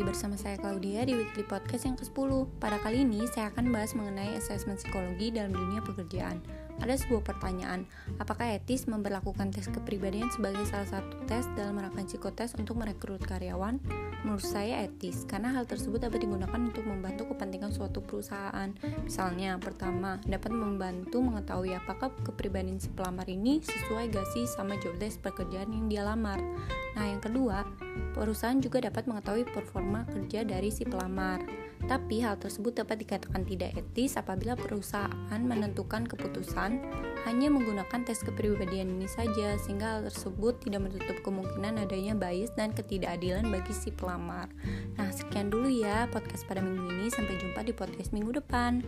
bersama saya Claudia di Weekly Podcast yang ke-10 Pada kali ini saya akan bahas mengenai asesmen psikologi dalam dunia pekerjaan. Ada sebuah pertanyaan, apakah etis memperlakukan tes kepribadian sebagai salah satu tes dalam rangkaian psikotes untuk merekrut karyawan? Menurut saya etis, karena hal tersebut dapat digunakan untuk membantu kepentingan suatu perusahaan. Misalnya, pertama, dapat membantu mengetahui apakah kepribadian si pelamar ini sesuai gak sih sama job desk pekerjaan yang dia lamar. Nah, yang kedua, perusahaan juga dapat mengetahui performa kerja dari si pelamar. Tapi hal tersebut dapat dikatakan tidak etis apabila perusahaan menentukan keputusan hanya menggunakan tes kepribadian ini saja sehingga hal tersebut tidak menutup kemungkinan adanya bias dan ketidakadilan bagi si pelamar. Nah, sekian dulu ya podcast pada minggu ini. Sampai jumpa di podcast minggu depan.